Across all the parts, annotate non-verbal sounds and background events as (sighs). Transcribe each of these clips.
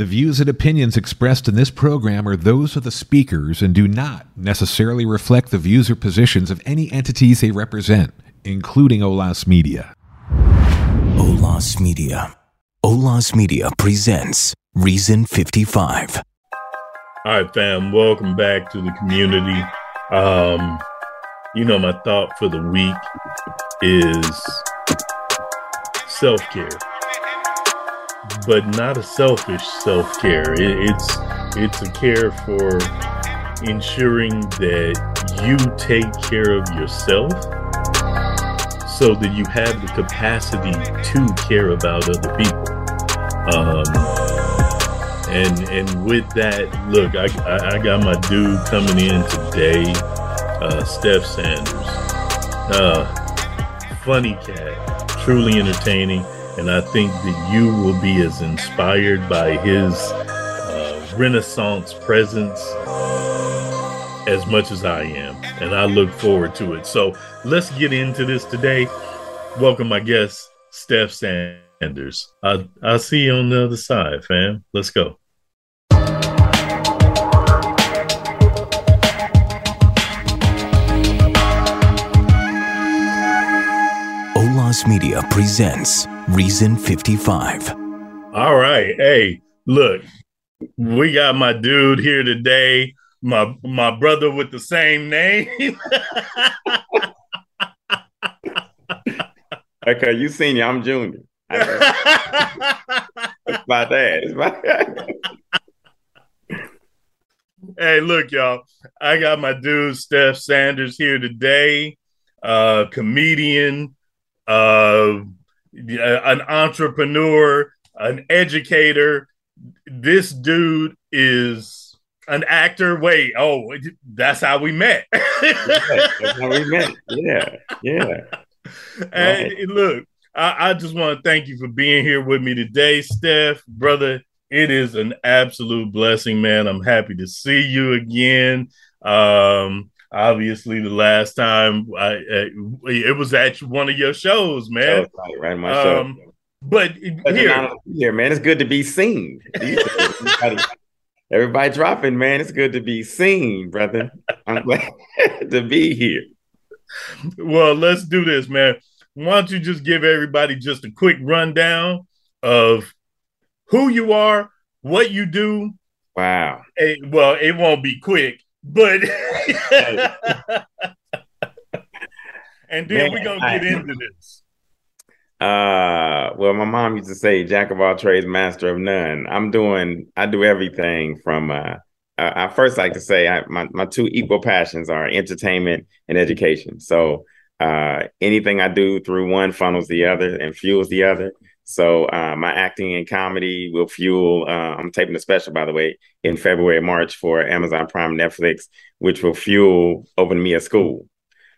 The views and opinions expressed in this program are those of the speakers and do not necessarily reflect the views or positions of any entities they represent, including Olas Media. Olas Media. Olas Media presents Reason 55. All right, fam, welcome back to the community. Um, you know, my thought for the week is self care but not a selfish self care. It, it's it's a care for ensuring that you take care of yourself so that you have the capacity to care about other people. Um, and and with that, look, I, I, I got my dude coming in today, uh, Steph Sanders. Uh, funny cat, truly entertaining and I think that you will be as inspired by his uh, Renaissance presence as much as I am. And I look forward to it. So let's get into this today. Welcome, my guest, Steph Sanders. I, I'll see you on the other side, fam. Let's go. Olas Media presents Reason 55. All right. Hey, look, we got my dude here today. My my brother with the same name. (laughs) okay, you senior, I'm junior. it's my dad. It's my dad. hey, look, y'all. I got my dude Steph Sanders here today. Uh comedian, uh an entrepreneur, an educator. This dude is an actor. Wait, oh, that's how we met. (laughs) that's how we met. Yeah, yeah. And right. look, I, I just want to thank you for being here with me today, Steph, brother. It is an absolute blessing, man. I'm happy to see you again. Um, obviously the last time I, it was at one of your shows, man. Right, right, my show. Um, but here, here, man, it's good to be seen. everybody, everybody dropping, man. It's good to be seen, brother. I'm (laughs) glad (laughs) to be here. Well, let's do this, man. Why don't you just give everybody just a quick rundown of who you are, what you do? Wow. Hey, well, it won't be quick but (laughs) and then we're gonna get into this. Uh, well, my mom used to say, "Jack of all trades, master of none." I'm doing, I do everything from. Uh, I first like to say I, my my two equal passions are entertainment and education. So uh, anything I do through one funnels the other and fuels the other. So uh, my acting and comedy will fuel. Uh, I'm taping a special, by the way, in February, March for Amazon Prime, Netflix, which will fuel opening me a school.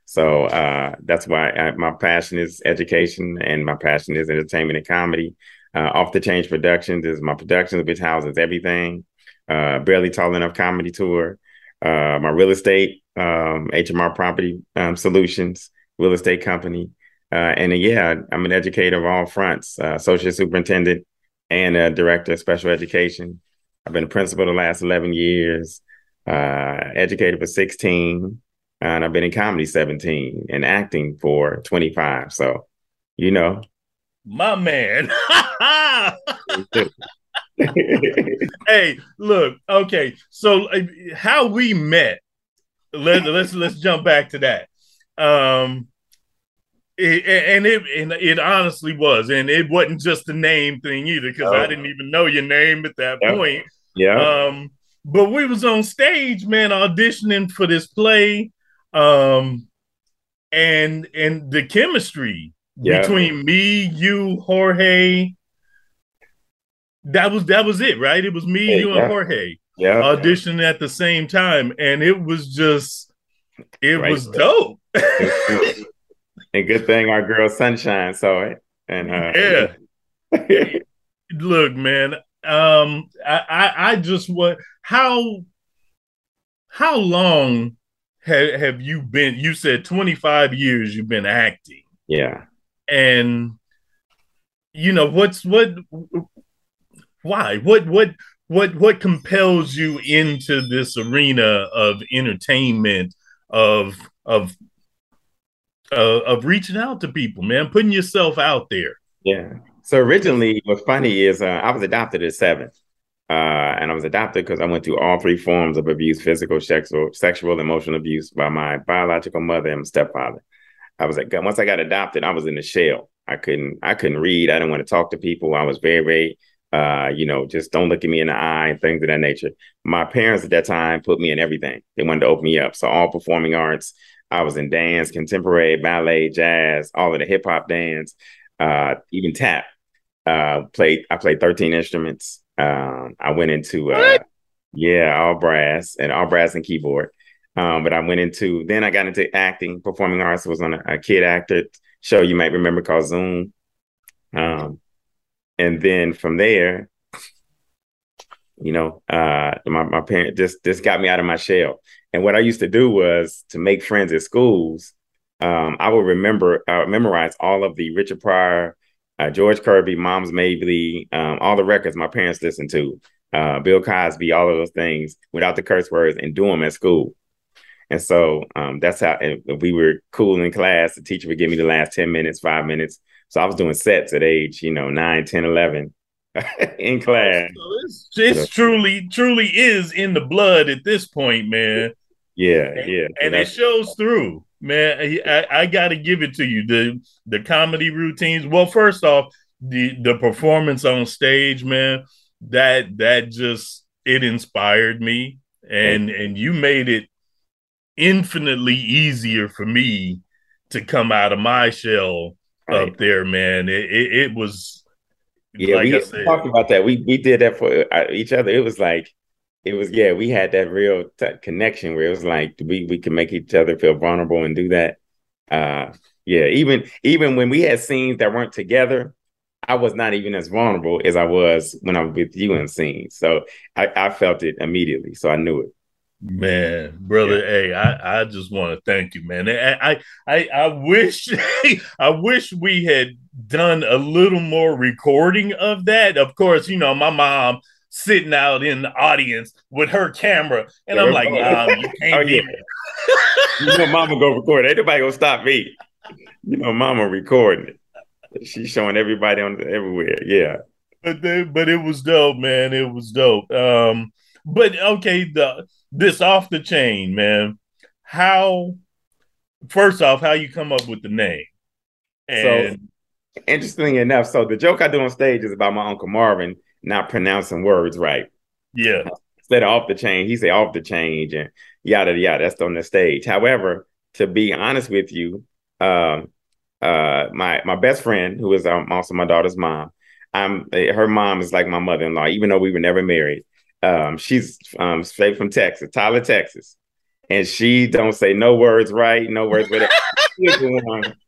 So uh, that's why I, my passion is education, and my passion is entertainment and comedy. Uh, Off the Change Productions is my productions, which houses everything. Uh, Barely Tall Enough Comedy Tour. Uh, my real estate, um, HMR Property um, Solutions, real estate company. Uh, and yeah, I'm an educator of all fronts, uh, associate superintendent and a director of special education. I've been a principal the last 11 years, uh, educated for 16, and I've been in comedy 17 and acting for 25. So, you know. My man. (laughs) hey, look, okay. So uh, how we met, let, let's let's jump back to that. Um it, and it and it honestly was, and it wasn't just the name thing either, because oh. I didn't even know your name at that point. Yeah. Um, but we was on stage, man, auditioning for this play, um, and and the chemistry between me, you, Jorge. That was that was it, right? It was me, hey, you, yeah. and Jorge. Yeah. Auditioning at the same time, and it was just, it right. was dope. (laughs) and good thing our girl Sunshine saw it. And uh, yeah, (laughs) look, man, um, I, I, I just what how how long have have you been? You said twenty five years. You've been acting. Yeah, and you know what's what why? What what what what compels you into this arena of entertainment of of uh, of reaching out to people, man, putting yourself out there. Yeah. So originally, what's funny is uh, I was adopted at seven, uh, and I was adopted because I went through all three forms of abuse: physical, sexual, sexual, emotional abuse by my biological mother and stepfather. I was like, once I got adopted, I was in the shell. I couldn't, I couldn't read. I didn't want to talk to people. I was very, very, uh, you know, just don't look at me in the eye and things of that nature. My parents at that time put me in everything. They wanted to open me up. So all performing arts, I was in dance, contemporary, ballet, jazz, all of the hip hop dance, uh, even tap. Uh, played I played 13 instruments. Um, I went into uh, yeah, all brass and all brass and keyboard. Um, but I went into then I got into acting, performing arts. Was on a, a kid actor show you might remember called Zoom. Um, and then from there, you know, uh, my my parents just just got me out of my shell. And what I used to do was to make friends at schools. Um, I would remember, uh, memorize all of the Richard Pryor, uh, George Kirby, Moms Mabley, um, all the records my parents listened to, uh, Bill Cosby, all of those things without the curse words and do them at school. And so um, that's how we were cool in class. The teacher would give me the last 10 minutes, five minutes. So I was doing sets at age, you know, 9, 10, 11 (laughs) in class. So it's, it's truly, truly is in the blood at this point, man. Yeah, yeah. And, it shows through, man. I, I got to give it to you. The the comedy routines. Well, first off, the the performance on stage, man. That that just it inspired me, and and you made it infinitely easier for me to come out of my shell right. up there, man. It, it, it was. Yeah, like we said, talked about that. We we did that for uh, each other. It was like it was yeah we had that real t- connection where it was like we we could make each other feel vulnerable and do that uh yeah even even when we had scenes that weren't together i was not even as vulnerable as i was when i was with you in scenes so i i felt it immediately so i knew it Man, brother, yeah. hey, I, I just want to thank you, man. I I I wish (laughs) I wish we had done a little more recording of that. Of course, you know, my mom sitting out in the audience with her camera, and I'm like, Mom, you can't oh, yeah. you know, Mama go record. Ain't nobody gonna stop me. You know, Mama recording it. She's showing everybody on everywhere. Yeah, but they, but it was dope, man. It was dope. Um, but okay, the this off the chain, man. How? First off, how you come up with the name? And so, interesting enough, so the joke I do on stage is about my uncle Marvin not pronouncing words right. Yeah. Instead of off the chain, he say off the change and yada yada. That's on the stage. However, to be honest with you, um, uh, my my best friend, who is um, also my daughter's mom, I'm her mom is like my mother in law, even though we were never married. Um, she's um, straight from Texas, Tyler, Texas, and she don't say no words right, no words with it (laughs)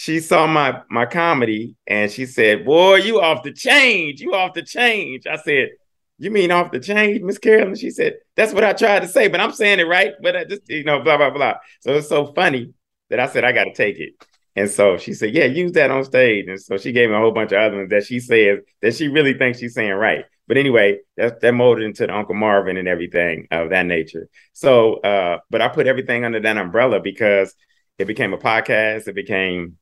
she saw my my comedy and she said, "Boy, you off the change. You off the change." I said, "You mean off the change, Miss Carolyn?" She said, "That's what I tried to say, but I'm saying it right." But I just you know, blah blah blah. So it's so funny that I said I got to take it. And so she said, "Yeah, use that on stage." And so she gave me a whole bunch of other ones that she says that she really thinks she's saying right. But anyway, that that molded into the Uncle Marvin and everything of that nature. So, uh, but I put everything under that umbrella because it became a podcast. It became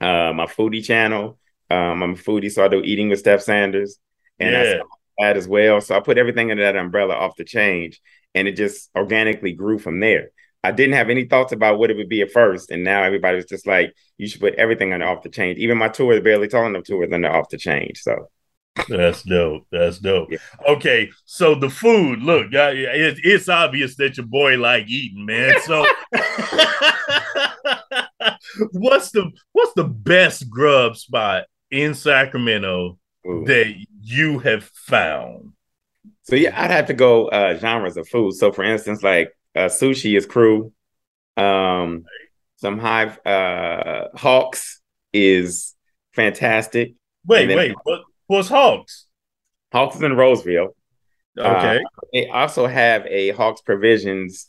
uh, my foodie channel. Um, I'm a foodie, so I do eating with Steph Sanders, and yeah. that as well. So I put everything under that umbrella off the change, and it just organically grew from there. I didn't have any thoughts about what it would be at first, and now everybody was just like, "You should put everything under off the change." Even my tour is barely tall enough tours under off the change. So that's dope. That's dope. Yeah. Okay, so the food. Look, it's obvious that your boy like eating, man. So, (laughs) what's the what's the best grub spot in Sacramento Ooh. that you have found? So yeah, I'd have to go uh, genres of food. So for instance, like uh, sushi is Kru. Um, some high uh, hawks is fantastic. Wait, then, wait, what was Hawks? Hawks is in Roseville. Okay. Uh, they also have a Hawks Provisions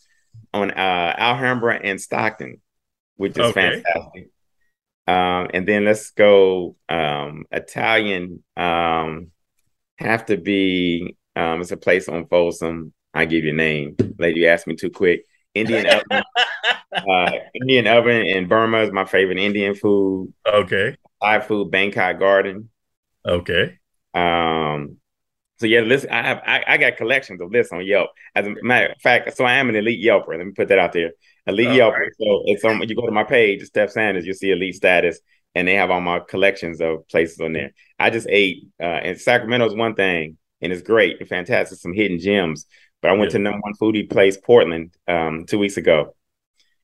on uh, Alhambra and Stockton, which is okay. fantastic. Um, and then let's go um, Italian. Um, have to be. Um, it's a place on Folsom. I give you a name. Lady, you asked me too quick. Indian (laughs) oven. uh, Indian oven in Burma is my favorite Indian food. Okay. Thai food, Bangkok Garden. Okay. Um, so yeah, listen, I have I, I got collections of lists on Yelp. As a matter of fact, so I am an elite Yelper. Let me put that out there. Elite Yelp. Right. So it's on you go to my page, Steph Sanders, you'll see elite status, and they have all my collections of places on there. I just ate uh and Sacramento's one thing, and it's great and fantastic, some hidden gems. But I went yeah. to number one foodie place, Portland, um, two weeks ago.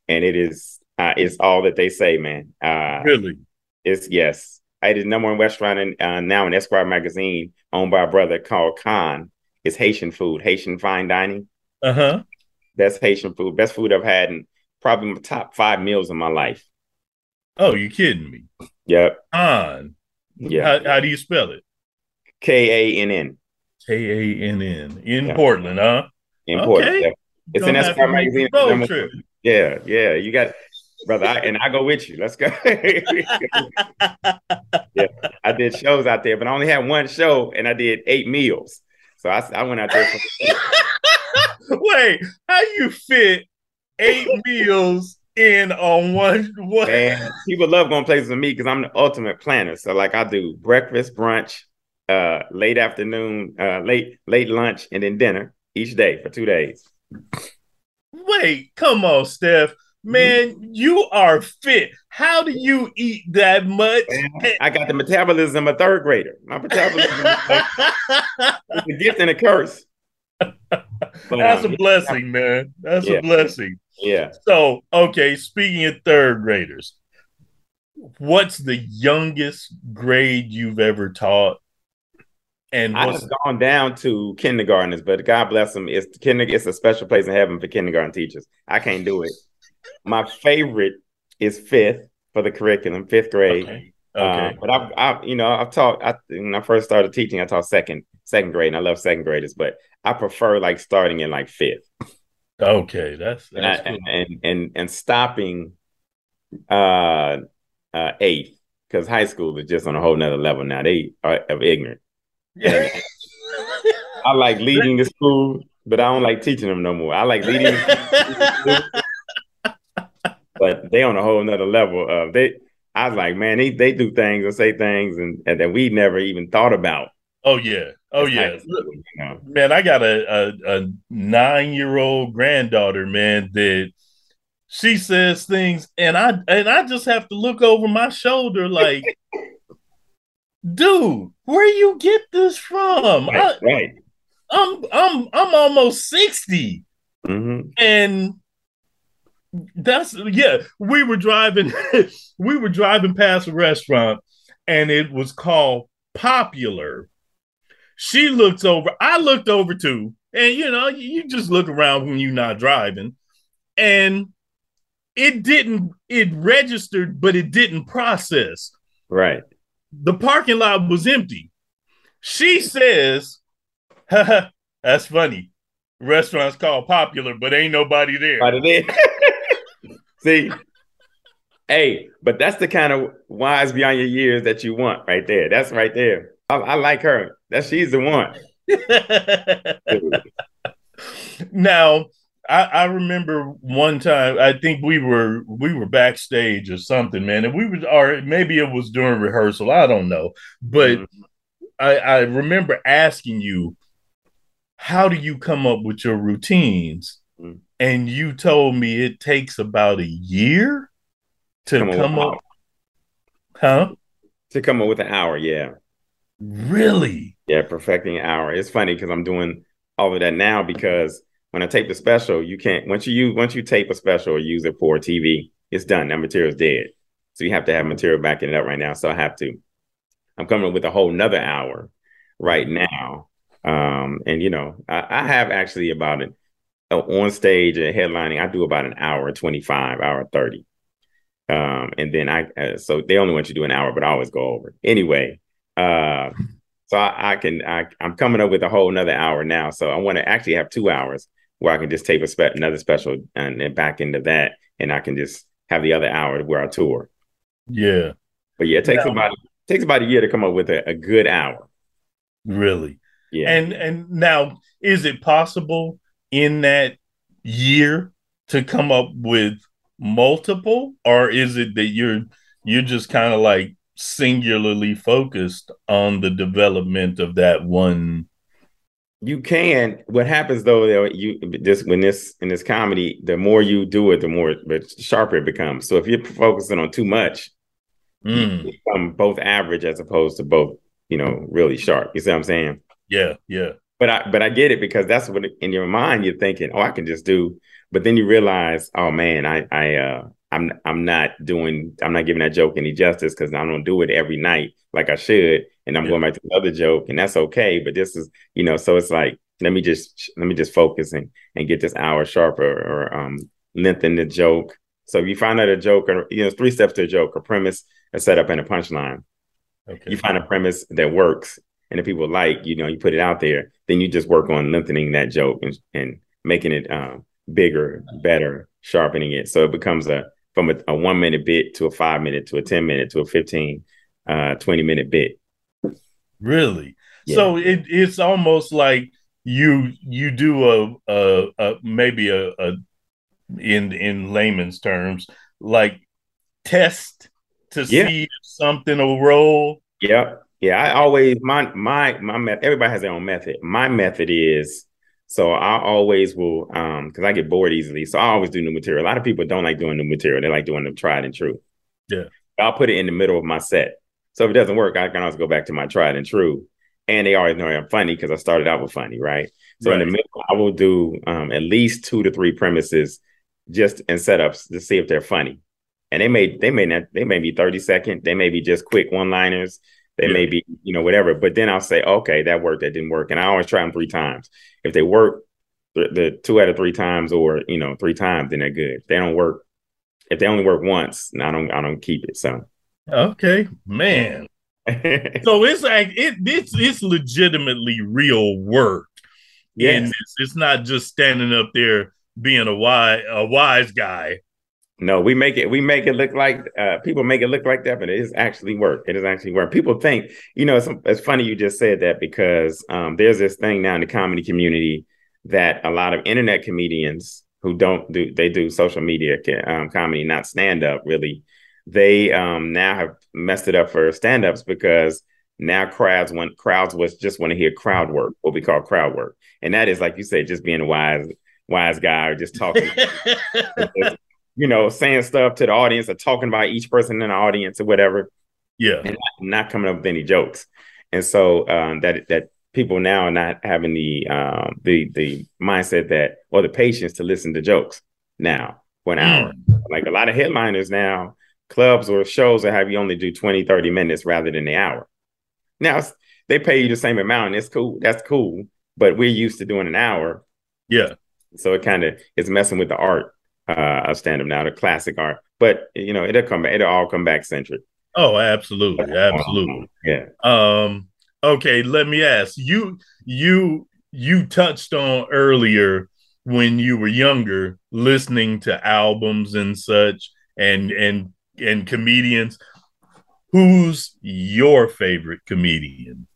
And it is uh it's all that they say, man. Uh really? It's yes. I ate a number one restaurant in, uh, now in Esquire magazine, owned by a brother called Kann. It's Haitian food, Haitian fine dining. Uh huh. Best Haitian food, best food I've had, and probably my top five meals in my life. Oh, you kidding me? Yep. Kann. Yeah. How, how do you spell it? K A N N. K A N N in yeah. Portland, huh? In okay. Portland. Yeah. It's an Esquire magazine. Road trip. Yeah, yeah. You got brother, I, and I go with you. Let's go. (laughs) yeah, I did shows out there, but I only had one show, and I did eight meals. So I, I went out there. For- (laughs) Wait, how you fit eight (laughs) meals in on one? One? Man, people love going places with me because I'm the ultimate planner. So like I do breakfast, brunch, uh, late afternoon, uh, late late lunch, and then dinner each day for two days. Wait, come on, Steph. Man, you are fit. How do you eat that much? I got the metabolism of a third grader. My metabolism is a gift and a curse. (laughs) But, That's um, a blessing, man. That's yeah. a blessing. Yeah. So, okay, speaking of third graders, what's the youngest grade you've ever taught? And I've gone down to kindergartners, but God bless them. It's kinder, it's a special place in heaven for kindergarten teachers. I can't do it. My favorite is fifth for the curriculum, fifth grade. Okay. Okay. Uh, but I've, I've, you know, I've taught. I, when I first started teaching, I taught second, second grade, and I love second graders. But I prefer like starting in like fifth. Okay, that's, that's and, cool. and, and and stopping uh, uh eighth because high school is just on a whole nother level now. They are of ignorant. Yeah. I like leading the school, but I don't like teaching them no more. I like leading. but they on a whole nother level of they. I was like, man, they they do things and say things and, and that we never even thought about. Oh yeah, oh yeah, man. I got a a, a nine year old granddaughter, man. That she says things, and I and I just have to look over my shoulder, like, (laughs) dude, where you get this from? Right, I, right. I'm I'm I'm almost 60 mm-hmm. and that's yeah. We were driving, (laughs) we were driving past a restaurant, and it was called Popular. She looks over. I looked over too, and you know, you just look around when you're not driving, and it didn't. It registered, but it didn't process. Right. The parking lot was empty. She says, (laughs) "That's funny." Restaurant's called Popular, but ain't nobody there. Nobody there. (laughs) See, hey, but that's the kind of wise beyond your years that you want right there. That's right there. I, I like her. That she's the one. (laughs) now, I, I, remember one time. I think we were we were backstage or something, man, and we were, or maybe it was during rehearsal. I don't know, but mm-hmm. I, I remember asking you, "How do you come up with your routines?" Mm-hmm and you told me it takes about a year to come, come up, huh? To come up with an hour, yeah. Really? Yeah, perfecting an hour. It's funny because I'm doing all of that now because when I tape the special, you can't once you use once you tape a special or use it for TV, it's done. That material's dead. So you have to have material backing it up right now. So I have to. I'm coming up with a whole nother hour right now. Um, and you know, I, I have actually about it uh, on stage and headlining, I do about an hour 25, hour 30. Um, and then I, uh, so they only want you to do an hour, but I always go over. Anyway, uh, so I, I can, I, I'm coming up with a whole another hour now. So I want to actually have two hours where I can just tape a spe- another special and then back into that. And I can just have the other hour where I tour. Yeah. But yeah, it takes about, it takes about a year to come up with a, a good hour. Really? Yeah. And and now is it possible in that year to come up with multiple or is it that you're you're just kind of like singularly focused on the development of that one you can. What happens though though you this when this in this comedy the more you do it the more the sharper it becomes. So if you're focusing on too much mm. you become both average as opposed to both you know really sharp. You see what i'm saying? Yeah yeah. But i but i get it because that's what in your mind you're thinking oh i can just do but then you realize oh man i i uh I'm I'm not doing I'm not giving that joke any justice because I don't do it every night like I should, and I'm yeah. going back to another joke, and that's okay. But this is you know, so it's like let me just let me just focus and and get this hour sharper or um lengthen the joke. So if you find out a joke, or you know, three steps to a joke: a premise, a setup, and a punchline. Okay. You find a premise that works and if people like, you know, you put it out there. Then you just work on lengthening that joke and, and making it um, bigger, better, sharpening it, so it becomes a from a, a, one minute bit to a five minute to a 10 minute to a 15, uh, 20 minute bit. Really? Yeah. So it, it's almost like you you do a, a, a maybe a, a in in layman's terms like test to yeah. see if something will roll. Yeah, yeah. I always my my my method. Everybody has their own method. My method is so I always will, um, because I get bored easily. So I always do new material. A lot of people don't like doing new material. They like doing the tried and true. Yeah. I'll put it in the middle of my set. So if it doesn't work, I can always go back to my tried and true. And they always know I'm funny because I started out with funny, right? So right. in the middle, I will do um, at least two to three premises just in setups to see if they're funny. And they may they may not they may be 30 second, they may be just quick one-liners, they yeah. may be, you know, whatever. But then I'll say, okay, that worked, that didn't work. And I always try them three times. If they work the, the two out of three times or, you know, three times, then they're good. If they don't work, if they only work once, I don't I don't keep it. So Okay, man. (laughs) so it's like it it's it's legitimately real work. Yes. It's, it's not just standing up there being a wise a wise guy no, we make it we make it look like uh, people make it look like that, but it is actually work. It is actually work. People think, you know, it's, it's funny you just said that because um, there's this thing now in the comedy community that a lot of internet comedians who don't do they do social media um, comedy, not stand up really. They um, now have messed it up for stand ups because now crowds want crowds was just want to hear crowd work, what we call crowd work, and that is like you say, just being a wise wise guy or just talking. (laughs) you know, saying stuff to the audience or talking about each person in the audience or whatever. Yeah. And not, not coming up with any jokes. And so um, that that people now are not having the um, the the mindset that or the patience to listen to jokes now for an hour. Mm. Like a lot of headliners now, clubs or shows that have you only do 20, 30 minutes rather than the hour. Now they pay you the same amount, and it's cool. That's cool. But we're used to doing an hour. Yeah. So it kind of is messing with the art uh, of stand up now, the classic art. But you know, it'll come. back. It'll all come back centric. Oh, absolutely, absolutely. Yeah. Um. Okay. Let me ask you. You you touched on earlier when you were younger, listening to albums and such, and and and comedians. Who's your favorite comedian?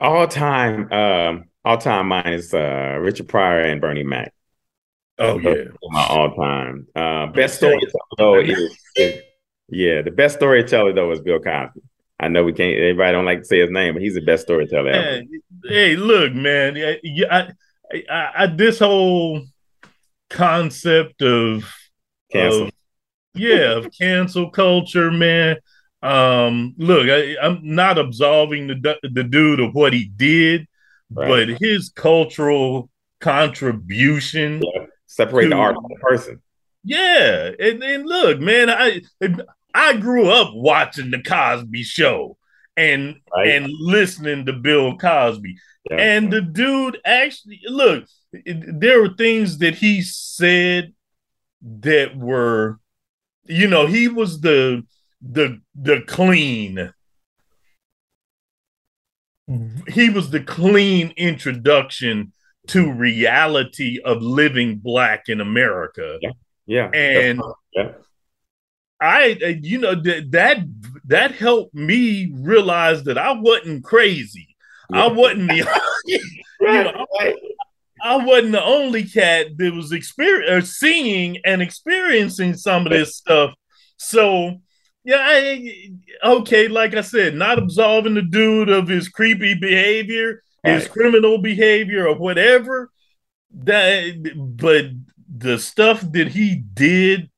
All time, um, all time mine is uh, Richard Pryor and Bernie Mac. Oh yeah, my all time uh, best storyteller though is, is, yeah the best storyteller though is Bill Cosby. I know we can't. Everybody don't like to say his name, but he's the best storyteller ever. Hey, look, man. Yeah, I, I, I, this whole concept of cancel, of, yeah, of cancel culture, man. Um, look, I, am not absolving the the dude of what he did, right. but his cultural contribution yeah separate to, the art from the person. Yeah, and, and look, man, I I grew up watching the Cosby Show and right. and listening to Bill Cosby, yeah. and the dude actually look. There were things that he said that were, you know, he was the the the clean mm-hmm. he was the clean introduction to reality of living black in America. Yeah. Yeah. And yeah. I uh, you know that that that helped me realize that I wasn't crazy. I wasn't the (laughs) (laughs) you know, I, I wasn't the only cat that was experiencing, uh, seeing and experiencing some of this stuff. So yeah, I, okay, like I said, not absolving the dude of his creepy behavior, right. his criminal behavior, or whatever. That, but the stuff that he did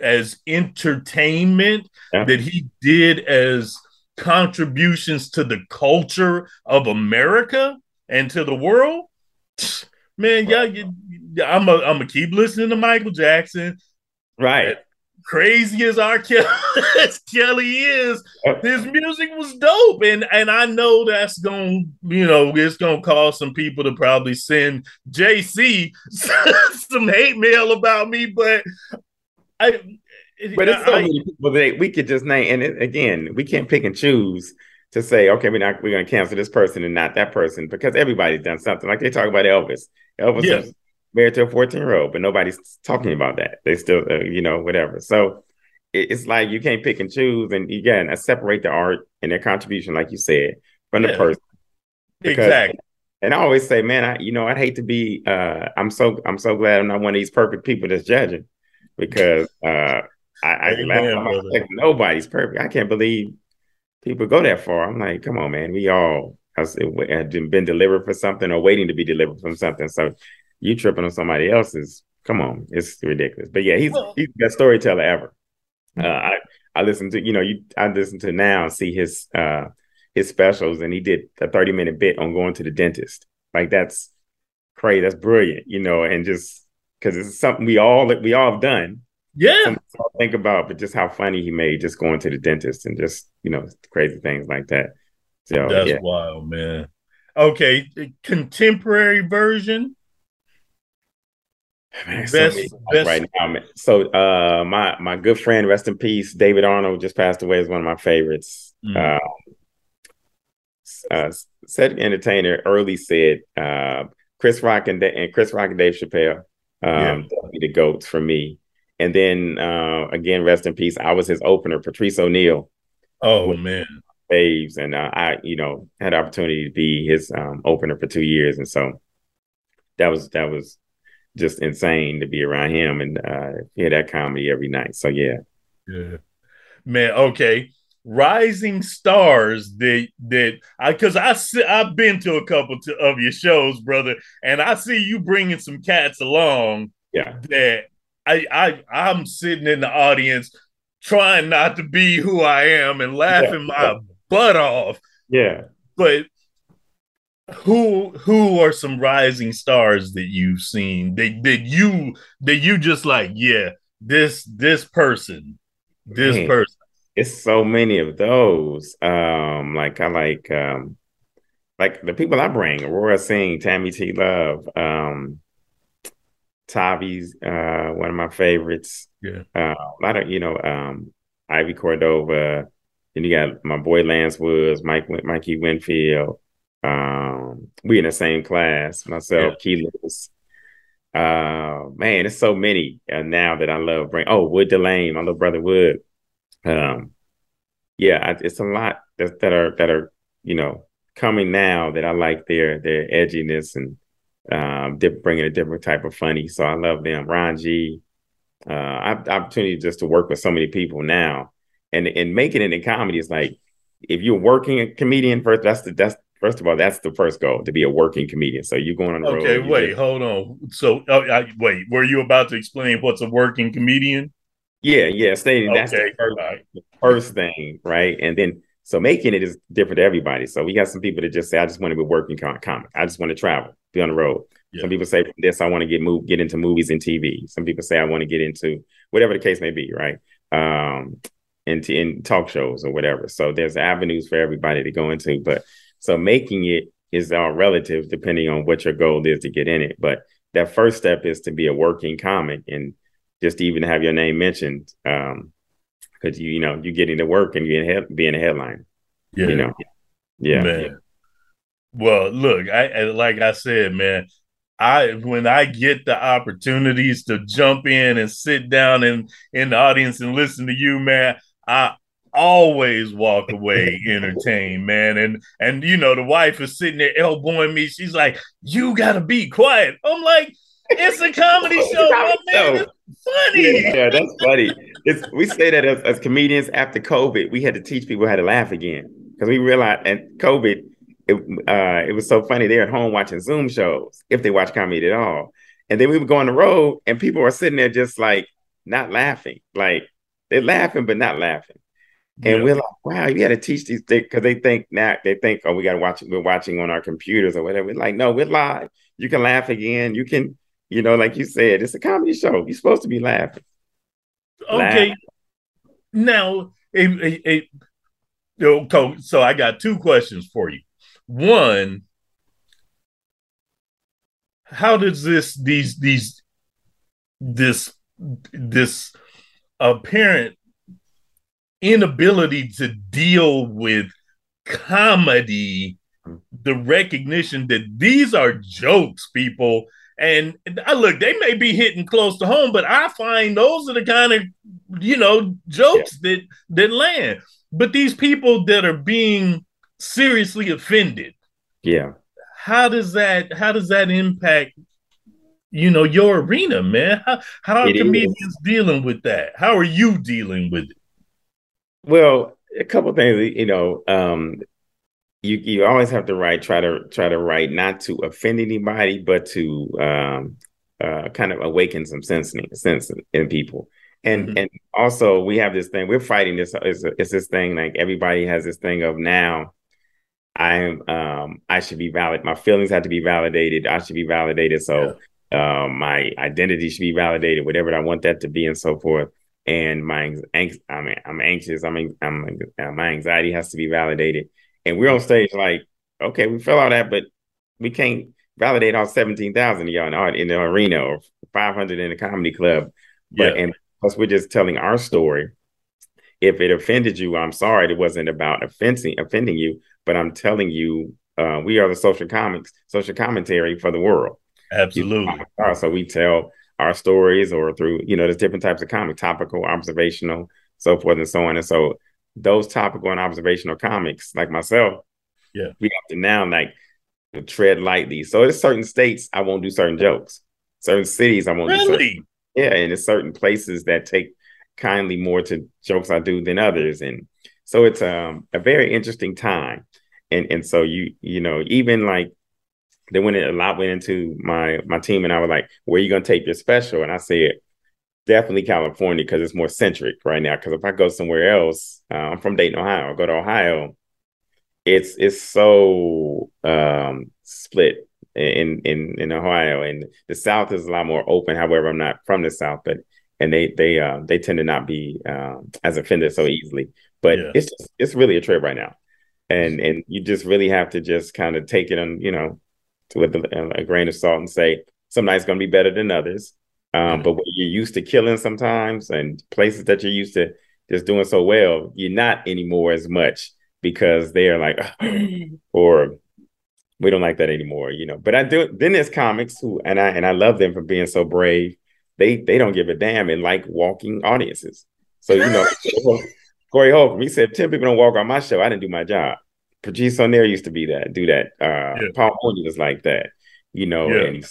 as entertainment, yeah. that he did as contributions to the culture of America and to the world, man, y'all, I'm a, I'm gonna keep listening to Michael Jackson. Right crazy as R. Kelly, (laughs) as Kelly is, his music was dope, and and I know that's gonna, you know, it's gonna cause some people to probably send JC (laughs) some hate mail about me, but I. But it's so I, many people that we could just name, and it, again, we can't pick and choose to say, okay, we're not we're gonna cancel this person and not that person because everybody's done something. Like they talk about Elvis. Elvis yes married to a 14 year old, but nobody's talking about that. They still, uh, you know, whatever. So it, it's like you can't pick and choose. And again, I separate the art and their contribution, like you said, from yeah. the person. Because, exactly. And I always say, man, I, you know, I'd hate to be, uh, I'm so, I'm so glad I'm not one of these perfect people that's judging because, uh, I, I, like, nobody's perfect. I can't believe people go that far. I'm like, come on, man. We all have been delivered for something or waiting to be delivered from something. So you tripping on somebody else's. Come on, it's ridiculous. But yeah, he's he's the best storyteller ever. Uh, I I listen to you know you I listen to now and see his uh his specials and he did a 30 minute bit on going to the dentist. Like that's crazy. That's brilliant, you know, and just because it's something we all we all have done. Yeah. think about, but just how funny he made just going to the dentist and just you know crazy things like that. So that's yeah. wild, man. Okay, contemporary version. Man, best, so best. right now. Man. So uh my my good friend, rest in peace, David Arnold just passed away is one of my favorites. Mm. Uh, uh said entertainer early said uh Chris Rock and, and Chris Rock and Dave Chappelle um yeah. the goats for me. And then uh again, rest in peace. I was his opener, Patrice O'Neal. Oh man. Faves and uh, I, you know, had opportunity to be his um, opener for two years, and so that was that was just insane to be around him and uh, hear that comedy every night. So yeah, yeah, man. Okay, rising stars that that I because I I've been to a couple to, of your shows, brother, and I see you bringing some cats along. Yeah, that I I I'm sitting in the audience trying not to be who I am and laughing yeah. my butt off. Yeah, but who who are some rising stars that you've seen that that you that you just like yeah this this person this Man, person. It's so many of those. Um like i like um like the people i bring aurora singh tammy t. Love um tavi's uh one of my favorites. Yeah. Uh, a lot of you know um ivy cordova and you got my boy lance woods mike mikey winfield um, we in the same class, myself, yeah. Lewis. Uh, man, it's so many uh, now that I love bring. Oh, Wood Delane, my little brother Wood. Um, yeah, I, it's a lot that, that are that are you know coming now that I like their their edginess and um, bringing a different type of funny. So I love them. Ron G. Uh, I have the opportunity just to work with so many people now, and and making it in comedy is like if you're working a comedian first, that's the that's First of all, that's the first goal to be a working comedian. So you going on the okay, road. Okay, wait, hold on. So, uh, I, wait, were you about to explain what's a working comedian? Yeah, yeah. Stating okay. that's the first, right. the first thing, right? And then so making it is different to everybody. So we got some people that just say, "I just want to be working comic. I just want to travel, be on the road." Yeah. Some people say, "From this, I want to get move, get into movies and TV." Some people say, "I want to get into whatever the case may be," right? Um, into in talk shows or whatever. So there's avenues for everybody to go into, but so making it is all relative depending on what your goal is to get in it. But that first step is to be a working comic and just even have your name mentioned. Um, because you you know you're getting to work and being head, being a headline. Yeah. You know. Yeah. Yeah. Well, look, I like I said, man, I when I get the opportunities to jump in and sit down in in the audience and listen to you, man, I always walk away entertained, man. And and you know, the wife is sitting there elbowing me. She's like, "You gotta be quiet." I'm like, "It's a comedy (laughs) show, my man. It's funny." Yeah, that's funny. It's, we say that as, as comedians after COVID, we had to teach people how to laugh again because we realized, and COVID, it uh, it was so funny. They're at home watching Zoom shows if they watch comedy at all, and then we would go on the road, and people are sitting there just like not laughing, like they're laughing but not laughing. And yeah. we're like, wow, you got to teach these things because they think now they think, oh, we got to watch. We're watching on our computers or whatever. We're like, no, we're live. You can laugh again. You can, you know, like you said, it's a comedy show. You're supposed to be laughing. Okay. Laugh. Now, it, it, it, so I got two questions for you. One, how does this these these this this apparent inability to deal with comedy the recognition that these are jokes people. And I look they may be hitting close to home but i find those are the kind of you know jokes yeah. that that land. But these people that are being seriously offended yeah. how does that how does that impact you know your arena man? How, how are it comedians is. dealing with that? How are you dealing with it well, a couple things, you know, um, you you always have to write, try to try to write not to offend anybody, but to um, uh, kind of awaken some sense in, sense in people. And mm-hmm. and also we have this thing. We're fighting this. It's, it's this thing like everybody has this thing of now. I'm um I should be valid. My feelings have to be validated. I should be validated. So yeah. um my identity should be validated, whatever I want that to be, and so forth and my anx- I mean, I'm anxious. I mean, I'm uh, my anxiety has to be validated, and we're on stage like, okay, we fill all that, but we can't validate all seventeen thousand of y'all in, in the arena or five hundred in the comedy club. But yeah. and plus, we're just telling our story. If it offended you, I'm sorry. It wasn't about offending offending you, but I'm telling you, uh, we are the social comics, social commentary for the world. Absolutely. So we tell our stories or through you know there's different types of comic topical observational so forth and so on. And so those topical and observational comics like myself yeah. we have to now like tread lightly. So there's certain states i won't do certain jokes. Certain cities i won't really? do certain, yeah and there's certain places that take kindly more to jokes i do than others. And so it's um, a very interesting time. And and so you you know even like they went in, a lot went into my my team and I was like, where are you gonna take your special? And I said, definitely California because it's more centric right now. Because if I go somewhere else, uh, I'm from Dayton, Ohio. I go to Ohio, it's it's so um, split in in in Ohio, and the South is a lot more open. However, I'm not from the South, but and they they uh, they tend to not be um, as offended so easily. But yeah. it's just, it's really a trip right now, and and you just really have to just kind of take it on you know with a, a grain of salt and say some nights going to be better than others. Um. But what you're used to killing sometimes and places that you're used to just doing so well, you're not anymore as much because they're like, (gasps) or we don't like that anymore, you know. But I do. Then there's comics who, and I and I love them for being so brave. They they don't give a damn and like walking audiences. So you know, (laughs) Corey Holcomb, he said, 10 people don't walk on my show. I didn't do my job. Patrice O'Neal used to be that, do that. Uh, yeah. Paul Mooney was like that, you know, yeah. and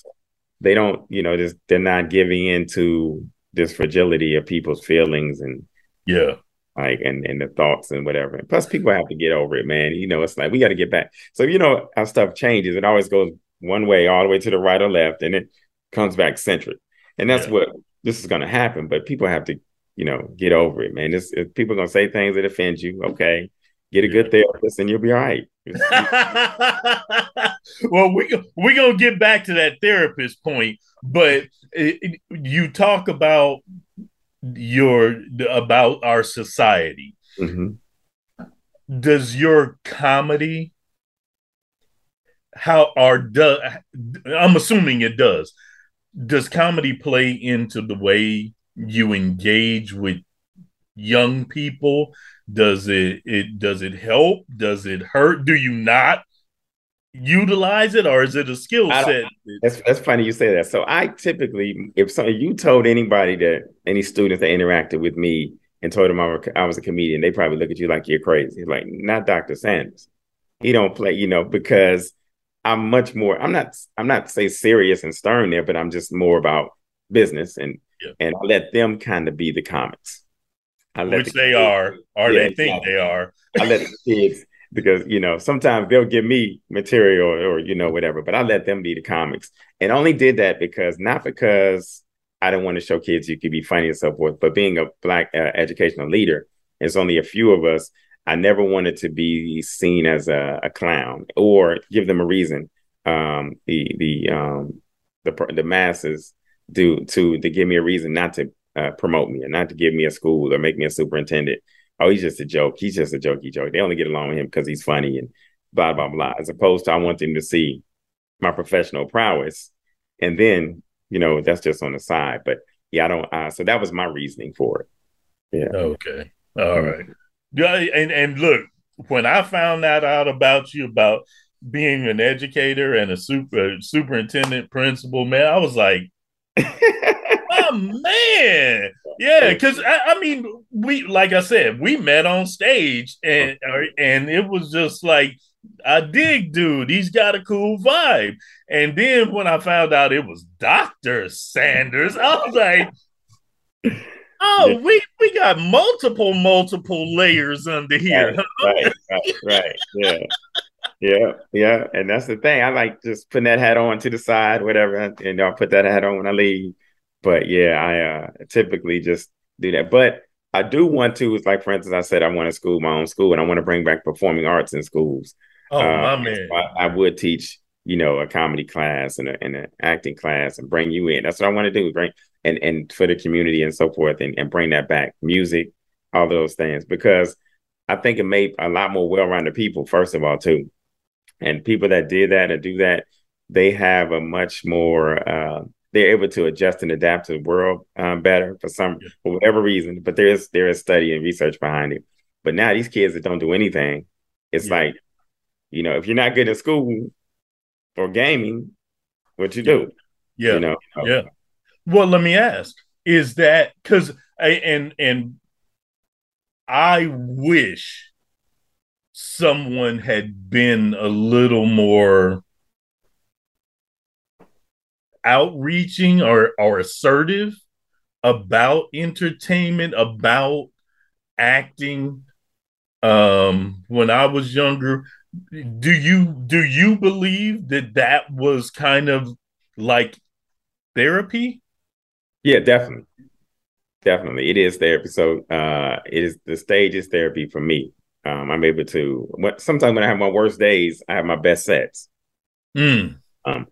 they don't, you know, just they're not giving in to this fragility of people's feelings and yeah, like and and the thoughts and whatever. And plus, people have to get over it, man. You know, it's like we got to get back. So you know how stuff changes. It always goes one way, all the way to the right or left, and it comes back centric. And that's yeah. what this is going to happen. But people have to, you know, get over it, man. This people are going to say things that offend you. Okay, Get a good therapist, and you'll be all right. (laughs) well, we we're gonna get back to that therapist point, but it, it, you talk about your about our society. Mm-hmm. Does your comedy how are do, I'm assuming it does. Does comedy play into the way you engage with young people? Does it it does it help? Does it hurt? Do you not utilize it, or is it a skill set? That's that's funny you say that. So I typically, if so, you told anybody that any students that interacted with me and told them I, I was a comedian, they probably look at you like you're crazy. Like, not Dr. Sanders. He don't play, you know, because I'm much more. I'm not. I'm not say serious and stern there, but I'm just more about business and yeah. and I let them kind of be the comics. Which the they are, or yeah, they think they are. I let the kids because you know sometimes they'll give me material or, or you know whatever, but I let them be the comics, and only did that because not because I didn't want to show kids you could be funny and so forth, but being a black uh, educational leader, there's only a few of us I never wanted to be seen as a, a clown or give them a reason. Um, the the um, the the masses do to to give me a reason not to uh, promote me and not to give me a school or make me a superintendent. Oh, he's just a joke. He's just a jokey joke. They only get along with him because he's funny and blah blah blah. As opposed to I want them to see my professional prowess, and then you know that's just on the side. But yeah, I don't. Uh, so that was my reasoning for it. Yeah. Okay. All right. Yeah, and and look, when I found that out about you about being an educator and a super superintendent principal, man, I was like, (laughs) oh man, yeah, because I, I, mean, we like I said, we met on stage, and and it was just like. I dig, dude. He's got a cool vibe. And then when I found out it was Dr. Sanders, (laughs) I was like, Oh, yeah. we we got multiple multiple layers under here. Right, right, right, right. Yeah. Yeah, yeah, and that's the thing. I like just putting that hat on to the side, whatever, and I'll put that hat on when I leave. But yeah, I uh, typically just do that. But I do want to, it's like for instance, I said I want to school my own school, and I want to bring back performing arts in schools. Oh, uh, my man! I, I, would teach, you know, a comedy class and, a, and an acting class, and bring you in. That's what I want to do. Bring and and for the community and so forth and, and bring that back music all those things because i think it made a lot more well-rounded people first of all too and people that did that and do that they have a much more uh, they're able to adjust and adapt to the world um, better for some yeah. for whatever reason but there is there is study and research behind it. But now these kids that don't do anything it's yeah. like you know if you're not good at school or gaming what you do? Yeah. You know? Yeah. Well, let me ask: Is that because and and I wish someone had been a little more outreaching or or assertive about entertainment, about acting. Um, when I was younger, do you do you believe that that was kind of like therapy? Yeah, definitely. Definitely. It is therapy. So uh it is the stage is therapy for me. Um, I'm able to what sometimes when I have my worst days, I have my best sets. Mm. Um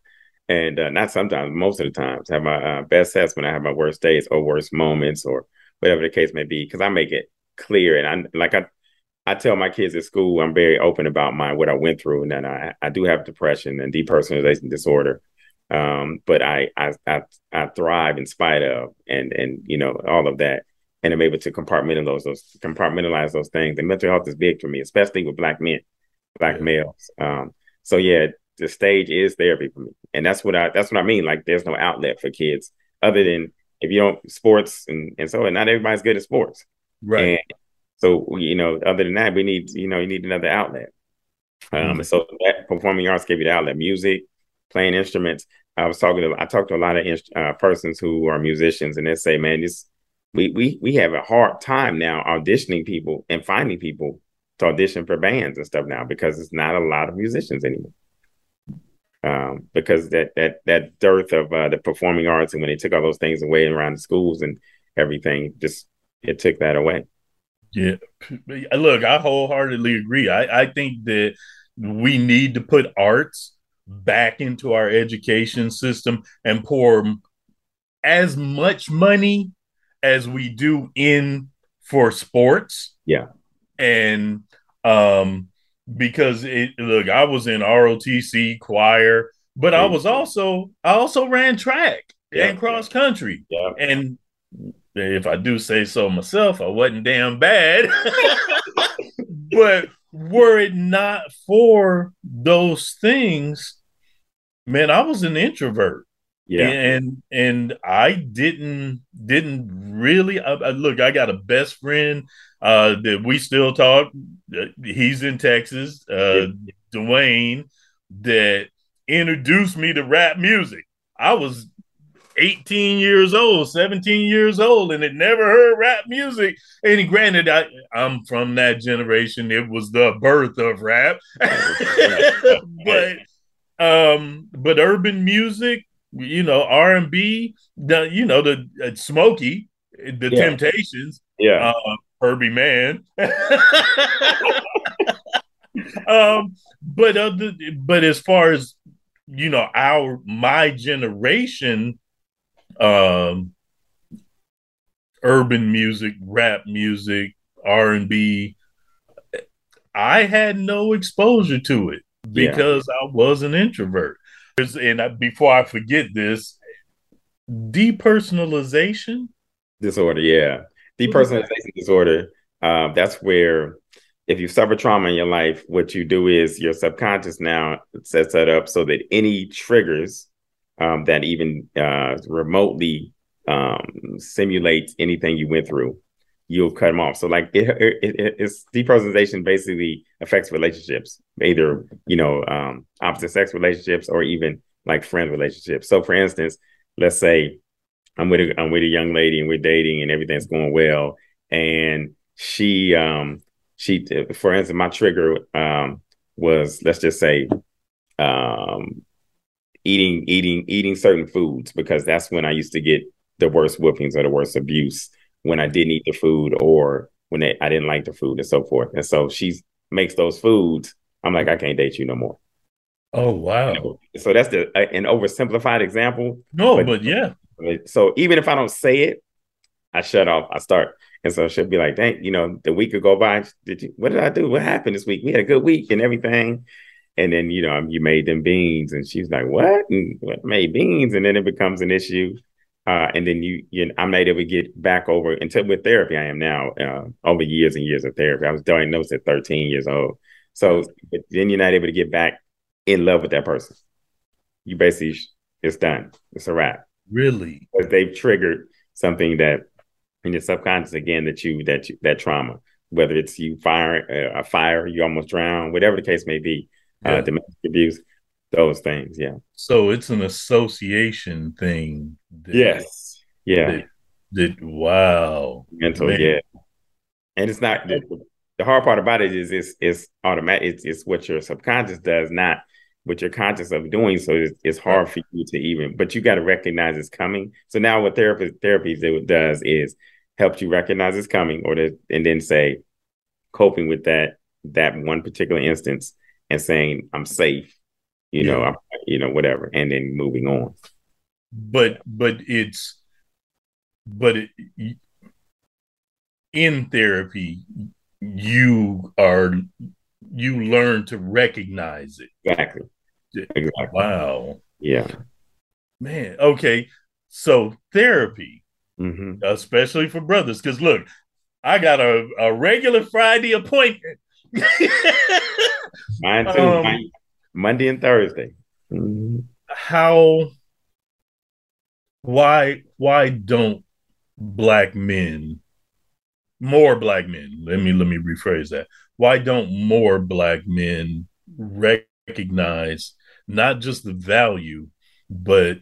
and uh, not sometimes, most of the times, have my uh, best sets when I have my worst days or worst moments or whatever the case may be, because I make it clear and I like I I tell my kids at school I'm very open about my what I went through and then I I do have depression and depersonalization disorder um, but I, I, I I thrive in spite of and and you know all of that, and I'm able to compartmentalize those compartmentalize those things. And mental health is big for me, especially with black men, black yeah. males. Um, so yeah, the stage is therapy for me, and that's what I that's what I mean. Like there's no outlet for kids other than if you don't sports and and so and not everybody's good at sports, right? And so you know, other than that, we need you know you need another outlet. Um, mm-hmm. so that performing arts give you the outlet, music, playing instruments. I was talking to I talked to a lot of uh, persons who are musicians, and they say, "Man, this we we we have a hard time now auditioning people and finding people to audition for bands and stuff now because it's not a lot of musicians anymore. Um, because that that that dearth of uh, the performing arts and when they took all those things away around the schools and everything, just it took that away. Yeah, look, I wholeheartedly agree. I I think that we need to put arts back into our education system and pour as much money as we do in for sports. Yeah. And um because it look, I was in ROTC choir, but I was also I also ran track yeah. and cross country. Yeah. And if I do say so myself, I wasn't damn bad. (laughs) but were it not for those things, man, I was an introvert. Yeah. And and I didn't didn't really uh, uh, look. I got a best friend uh, that we still talk. He's in Texas, uh, yeah. Dwayne, that introduced me to rap music. I was 18 years old, 17 years old, and had never heard rap music. And granted, I, I'm from that generation. It was the birth of rap. (laughs) but um, but urban music, you know, R and B, the you know the uh, Smokey, the yeah. Temptations, yeah, uh, Herbie Mann. um, but uh, but as far as you know, our my generation, um, urban music, rap music, R and B, I had no exposure to it because yeah. I was an introvert. And I, before I forget this, depersonalization disorder. Yeah, depersonalization disorder. Uh, that's where if you suffer trauma in your life, what you do is your subconscious now sets that up so that any triggers um, that even uh, remotely um, simulates anything you went through, you'll cut them off. So like it, it, it's depersonalization basically affects relationships, either you know um, opposite sex relationships or even like friend relationships. So for instance, let's say I'm with a, I'm with a young lady and we're dating and everything's going well, and she um she for instance my trigger um was let's just say um eating eating eating certain foods because that's when I used to get the worst whoopings or the worst abuse when I didn't eat the food or when they, I didn't like the food and so forth. And so she makes those foods. I'm like, I can't date you no more. Oh wow! So that's the uh, an oversimplified example. No, but, but yeah. So even if I don't say it, I shut off. I start, and so she'll be like, "Dang, you know, the week could go by. Did you? What did I do? What happened this week? We had a good week and everything." And then you know, you made them beans, and she's like, "What? And what made beans?" And then it becomes an issue. Uh, and then you, you, know, I'm not able to get back over until with therapy. I am now uh, over years and years of therapy. I was diagnosed at 13 years old. So then you're not able to get back in love with that person. You basically, it's done. It's a wrap. Really? But they've triggered something that in your subconscious again that you that you, that trauma, whether it's you fire uh, a fire, you almost drown, whatever the case may be, uh, yeah. uh, domestic abuse, those things. Yeah. So it's an association thing. That, yes. Yeah. That, that wow. Mental. Man. Yeah. And it's not the, the, hard part about it is it's it's automatic. It's, it's what your subconscious does, not what you're conscious of doing. So it's, it's hard for you to even. But you got to recognize it's coming. So now what therapy therapy does is helps you recognize it's coming, or to, and then say coping with that that one particular instance and saying I'm safe you yeah. know, I'm, you know, whatever, and then moving on. But but it's but it, in therapy, you are you learn to recognize it. Exactly. Exactly. Wow. Yeah. Man. Okay. So therapy, mm-hmm. especially for brothers, because look, I got a, a regular Friday appointment. (laughs) Mine too. Um, Mine, Monday and Thursday. Mm-hmm. How? Why? Why don't black men, more black men? Let me let me rephrase that. Why don't more black men recognize not just the value, but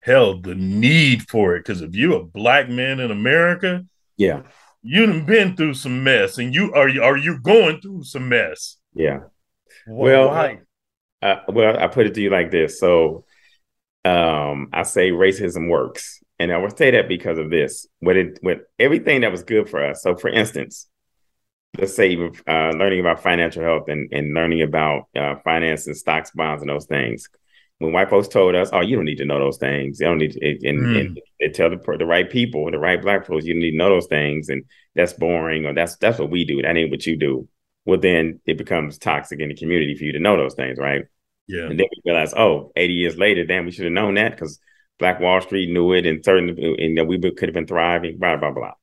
hell, the need for it? Because if you're a black man in America, yeah, you've been through some mess, and you are are you going through some mess? Yeah well, why? Uh, well, I put it to you like this. So, um, I say racism works, and I would say that because of this. What it, what everything that was good for us. So, for instance, let's say uh, learning about financial health and, and learning about uh, finance and stocks, bonds, and those things. When white folks told us, "Oh, you don't need to know those things. You don't need," to, and, mm. and they tell the, the right people, the right black folks, you don't need to know those things, and that's boring, or that's that's what we do. That ain't what you do well, then it becomes toxic in the community for you to know those things, right? Yeah. And then we realize, oh, 80 years later, damn, we should have known that because Black Wall Street knew it and certain and that we could have been thriving, blah, blah, blah.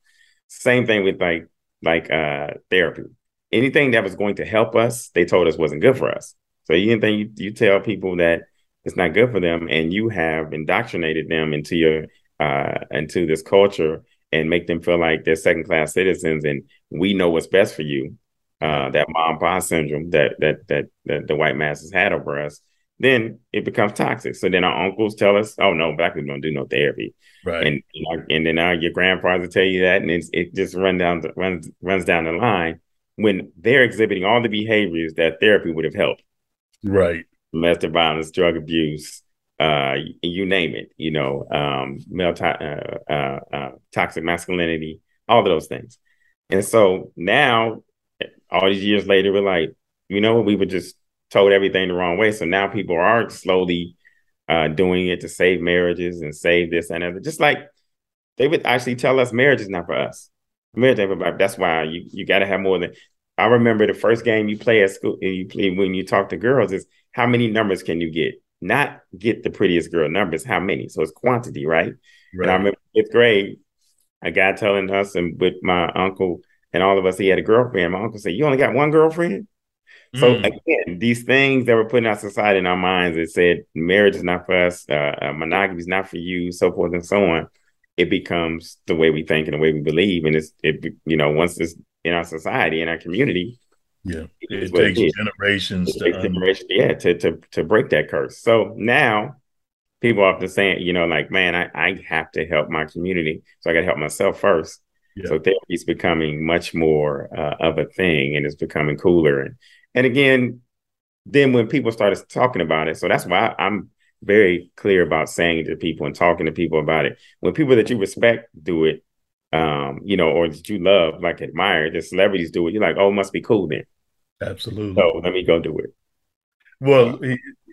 Same thing with like like uh therapy. Anything that was going to help us, they told us wasn't good for us. So anything you, you tell people that it's not good for them, and you have indoctrinated them into your uh, into this culture and make them feel like they're second class citizens, and we know what's best for you. Uh, that mom boss syndrome that, that that that the white masses had over us, then it becomes toxic. So then our uncles tell us, "Oh no, black people don't do no therapy," right? And and then uh, your grandfather tell you that, and it just run down the, runs runs down the line when they're exhibiting all the behaviors that therapy would have helped. Right. Domestic violence, drug abuse, uh, you name it. You know, um, male to- uh, uh, uh, toxic masculinity, all of those things. And so now, all these years later, we're like, you know, we were just told everything the wrong way. So now people are slowly uh, doing it to save marriages and save this and that. Just like they would actually tell us marriage is not for us. Marriage ain't That's why you, you got to have more than. I remember the first game you play at school, and you play when you talk to girls is how many numbers can you get? Not get the prettiest girl numbers, how many? So it's quantity, right? right. And I remember fifth grade, a guy telling us and with my uncle and all of us, he had a girlfriend. My uncle said, You only got one girlfriend? So mm. again, these things that were put in our society in our minds that said marriage is not for us, uh, uh, monogamy is not for you, so forth and so on. It becomes the way we think and the way we believe, and it's it you know once it's in our society in our community, yeah, it, takes it generations it to takes generation, yeah to to to break that curse. So now people often saying, you know, like man, I I have to help my community, so I got to help myself first. Yeah. So therapy is becoming much more uh, of a thing, and it's becoming cooler and and again, then when people started talking about it, so that's why I'm very clear about saying to people and talking to people about it. When people that you respect do it, um, you know, or that you love, like admire, the celebrities do it, you're like, oh, it must be cool then. Absolutely. So let me go do it. Well,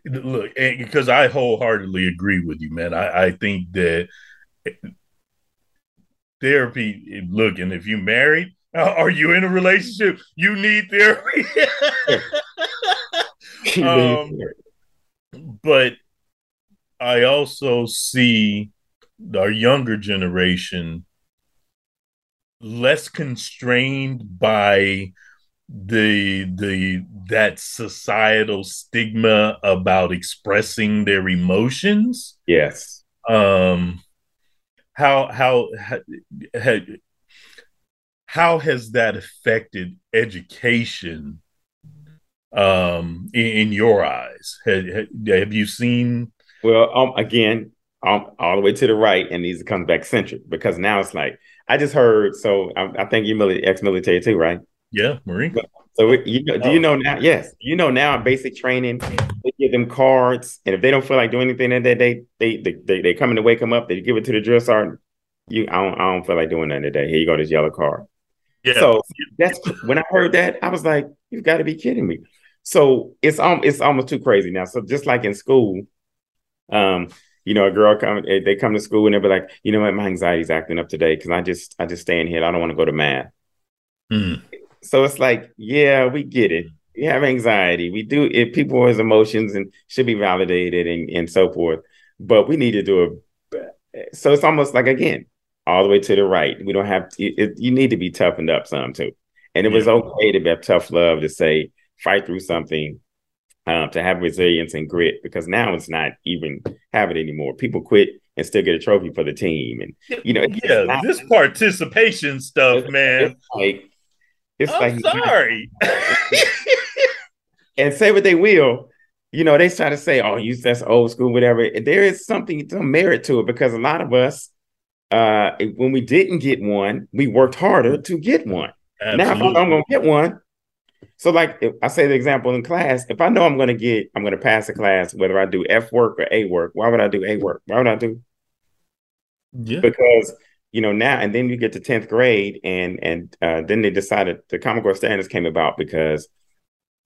look, because I wholeheartedly agree with you, man. I, I think that therapy, look, and if you married, (laughs) are you in a relationship? You need therapy. (laughs) um, but I also see our younger generation less constrained by the the that societal stigma about expressing their emotions yes um how how, how how has that affected education um, in, in, your eyes? Have, have, you seen? Well, um, again, um, all the way to the right, and these comes back centric because now it's like I just heard. So I, I think you're ex-military too, right? Yeah, Marine. So you know, do you know now? Yes, you know now. Basic training, they give them cards, and if they don't feel like doing anything that day, they they they, they come in to wake them up. They give it to the drill sergeant. You, I don't, I don't feel like doing that today. Here you go, this yellow card. Yeah. So that's when I heard that, I was like, you've got to be kidding me. So it's um it's almost too crazy now. So just like in school, um, you know, a girl come eh, they come to school and they'll be like, you know what, my anxiety's acting up today because I just I just stay in here. I don't want to go to math. Mm. So it's like, yeah, we get it. We have anxiety. We do it. People has emotions and should be validated and, and so forth. But we need to do a so it's almost like again, all the way to the right. We don't have to, it, you need to be toughened up some too. And it yeah. was okay to have tough love to say fight through something, um, to have resilience and grit because now it's not even have it anymore. People quit and still get a trophy for the team, and you know, yeah, not, this participation stuff, man. Like it's I'm like sorry. (laughs) and say what they will, you know, they try to say, "Oh, you that's old school, whatever." There is something some merit to it because a lot of us uh, when we didn't get one, we worked harder to get one. Absolutely. Now, I'm going to get one, so like I say the example in class, if I know I'm going to get, I'm going to pass a class, whether I do F work or A work, why would I do A work? Why would I do? Yeah. Because you know now, and then you get to tenth grade, and and uh, then they decided the Common Core standards came about because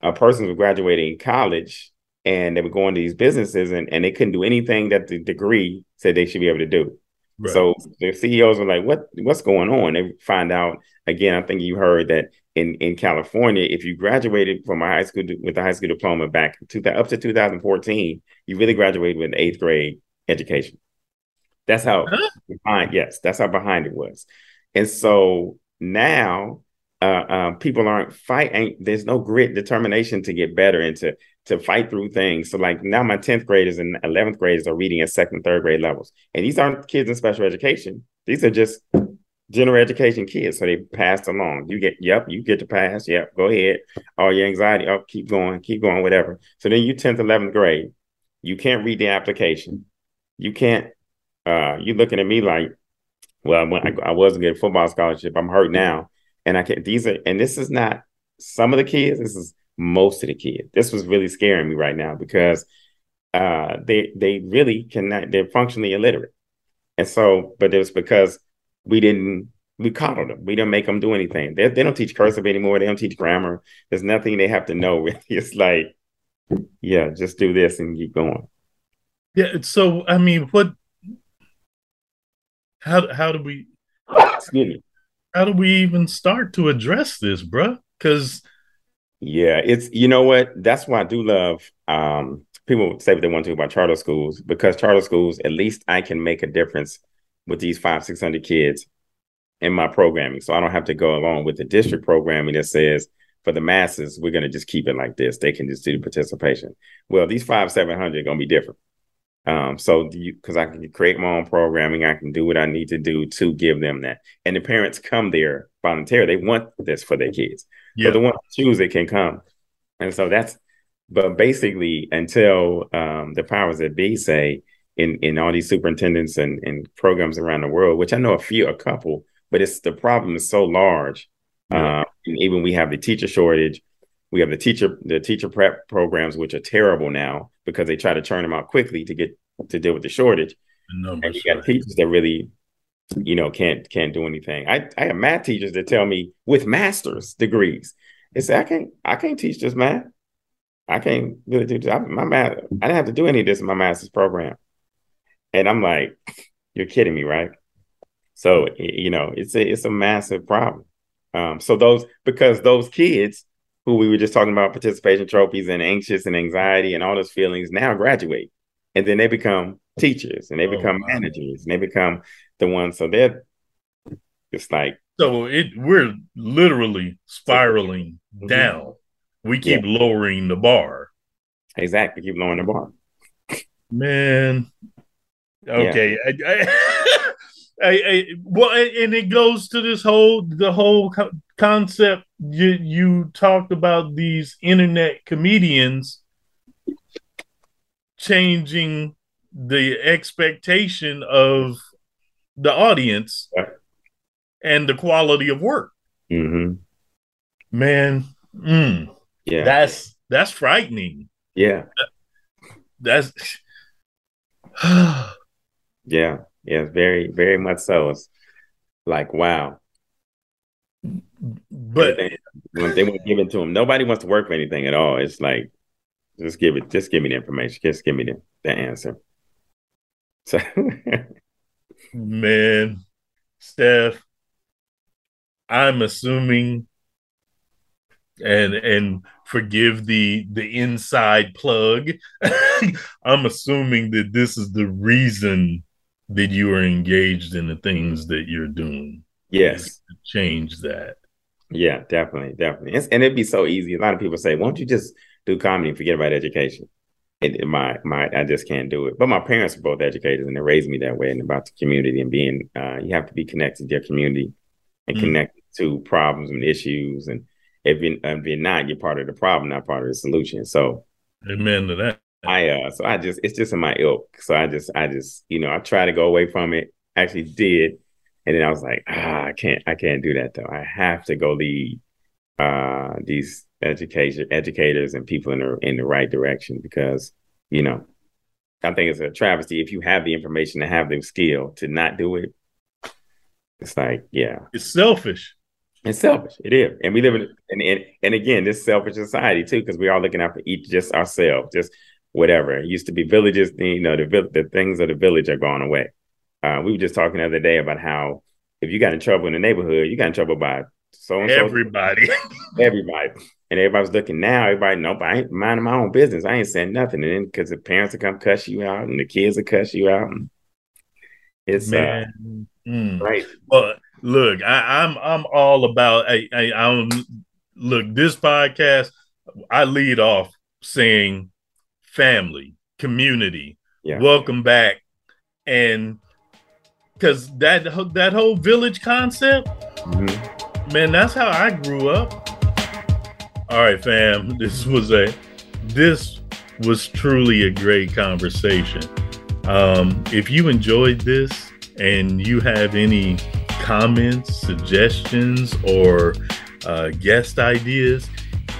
a person was graduating college and they were going to these businesses and, and they couldn't do anything that the degree said they should be able to do. Right. So the CEOs were like, "What? What's going on?" They find out again. I think you heard that in in California, if you graduated from a high school with a high school diploma back to up to 2014, you really graduated with an eighth grade education. That's how huh? behind. Yes, that's how behind it was. And so now, uh, uh, people aren't fighting. There's no grit, determination to get better and to to fight through things. So like now my 10th graders and 11th graders are reading at second, third grade levels. And these aren't kids in special education. These are just general education kids. So they passed along. You get, yep, you get to pass. Yep, go ahead. All your anxiety, oh, keep going, keep going, whatever. So then you 10th, 11th grade, you can't read the application. You can't, uh, you looking at me like, well, when I, I wasn't getting football scholarship, I'm hurt now. And I can't, these are, and this is not some of the kids, this is most of the kids. This was really scaring me right now because uh, they they really cannot. They're functionally illiterate, and so, but it was because we didn't we coddled them. We didn't make them do anything. They, they don't teach cursive anymore. They don't teach grammar. There's nothing they have to know. (laughs) It's like, yeah, just do this and keep going. Yeah. So I mean, what? How how do we? Excuse me. How do we even start to address this, bruh? Because yeah, it's you know what? That's why I do love um people say what they want to about charter schools because charter schools, at least I can make a difference with these five, six hundred kids in my programming. So I don't have to go along with the district programming that says for the masses, we're gonna just keep it like this. They can just do the participation. Well, these five, seven hundred are gonna be different. Um, so because I can create my own programming, I can do what I need to do to give them that. And the parents come there voluntarily. They want this for their kids. Yeah. So the ones who choose it can come. And so that's but basically until um, the powers that be say in in all these superintendents and, and programs around the world, which I know a few, a couple, but it's the problem is so large. Yeah. Uh, and even we have the teacher shortage. We have the teacher the teacher prep programs, which are terrible now because they try to churn them out quickly to get to deal with the shortage. The and you got teachers that really, you know, can't can't do anything. I I have math teachers that tell me with master's degrees, they say I can't I can't teach this math. I can't really do this. my math. I didn't have to do any of this in my master's program, and I'm like, you're kidding me, right? So you know, it's a it's a massive problem. Um, so those because those kids who we were just talking about participation trophies and anxious and anxiety and all those feelings now graduate and then they become teachers and they oh, become wow. managers and they become the ones so they're it's like so it we're literally spiraling mm-hmm. down we keep yeah. lowering the bar exactly keep lowering the bar man okay yeah. I, I, (laughs) I, I, well and it goes to this whole the whole concept you you talked about these internet comedians changing the expectation of the audience and the quality of work. Mm-hmm. Man, mm, yeah, that's that's frightening. Yeah, that's (sighs) yeah, yeah, very, very much so. It's like wow, but when they won't give it to them, nobody wants to work for anything at all. It's like, just give it, just give me the information, just give me the, the answer. So, (laughs) man, Steph, I'm assuming, and and forgive the the inside plug. (laughs) I'm assuming that this is the reason that you are engaged in the things that you're doing. Yes, change that. Yeah, definitely, definitely. It's, and it'd be so easy. A lot of people say, "Why don't you just do comedy and forget about education?" And my my, I just can't do it. But my parents are both educators, and they raised me that way, and about the community and being, uh, you have to be connected to your community and mm. connected to problems and issues. And if you're, if you're not, you're part of the problem, not part of the solution. So, amen to that. I uh, so I just it's just in my ilk. So I just I just you know I try to go away from it. Actually did and then I was like, ah, I can't, I can't do that though. I have to go lead uh, these education educators and people in the in the right direction because you know, I think it's a travesty if you have the information to have the skill to not do it. It's like, yeah, it's selfish. It's selfish. It is, and we live in and and, and again, this selfish society too, because we're all looking out for each just ourselves, just whatever. It used to be villages, you know, the the things of the village are gone away. Uh, we were just talking the other day about how if you got in trouble in the neighborhood, you got in trouble by so and so. everybody, (laughs) everybody, and everybody's looking now. Everybody, nope, I ain't minding my own business. I ain't saying nothing, and then because the parents will come cuss you out, and the kids will cuss you out. It's uh, man, uh, mm. right. Well, look, I, am I'm, I'm all about. I, I, I don't look this podcast. I lead off saying family, community, yeah. welcome back. And because that that whole village concept, mm-hmm. man, that's how I grew up. All right, fam. (laughs) This was a this was truly a great conversation. Um, if you enjoyed this and you have any comments, suggestions, or uh, guest ideas,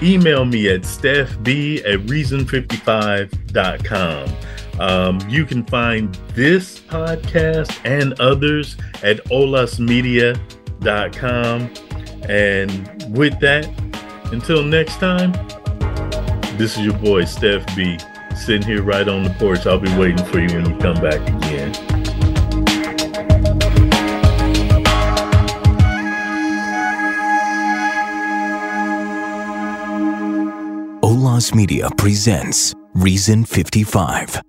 email me at stephb at reason55.com. Um, you can find this podcast and others at olasmedia.com. And with that, until next time, this is your boy, Steph B, sitting here right on the porch. I'll be waiting for you when you come back again. Olas Media presents Reason 55.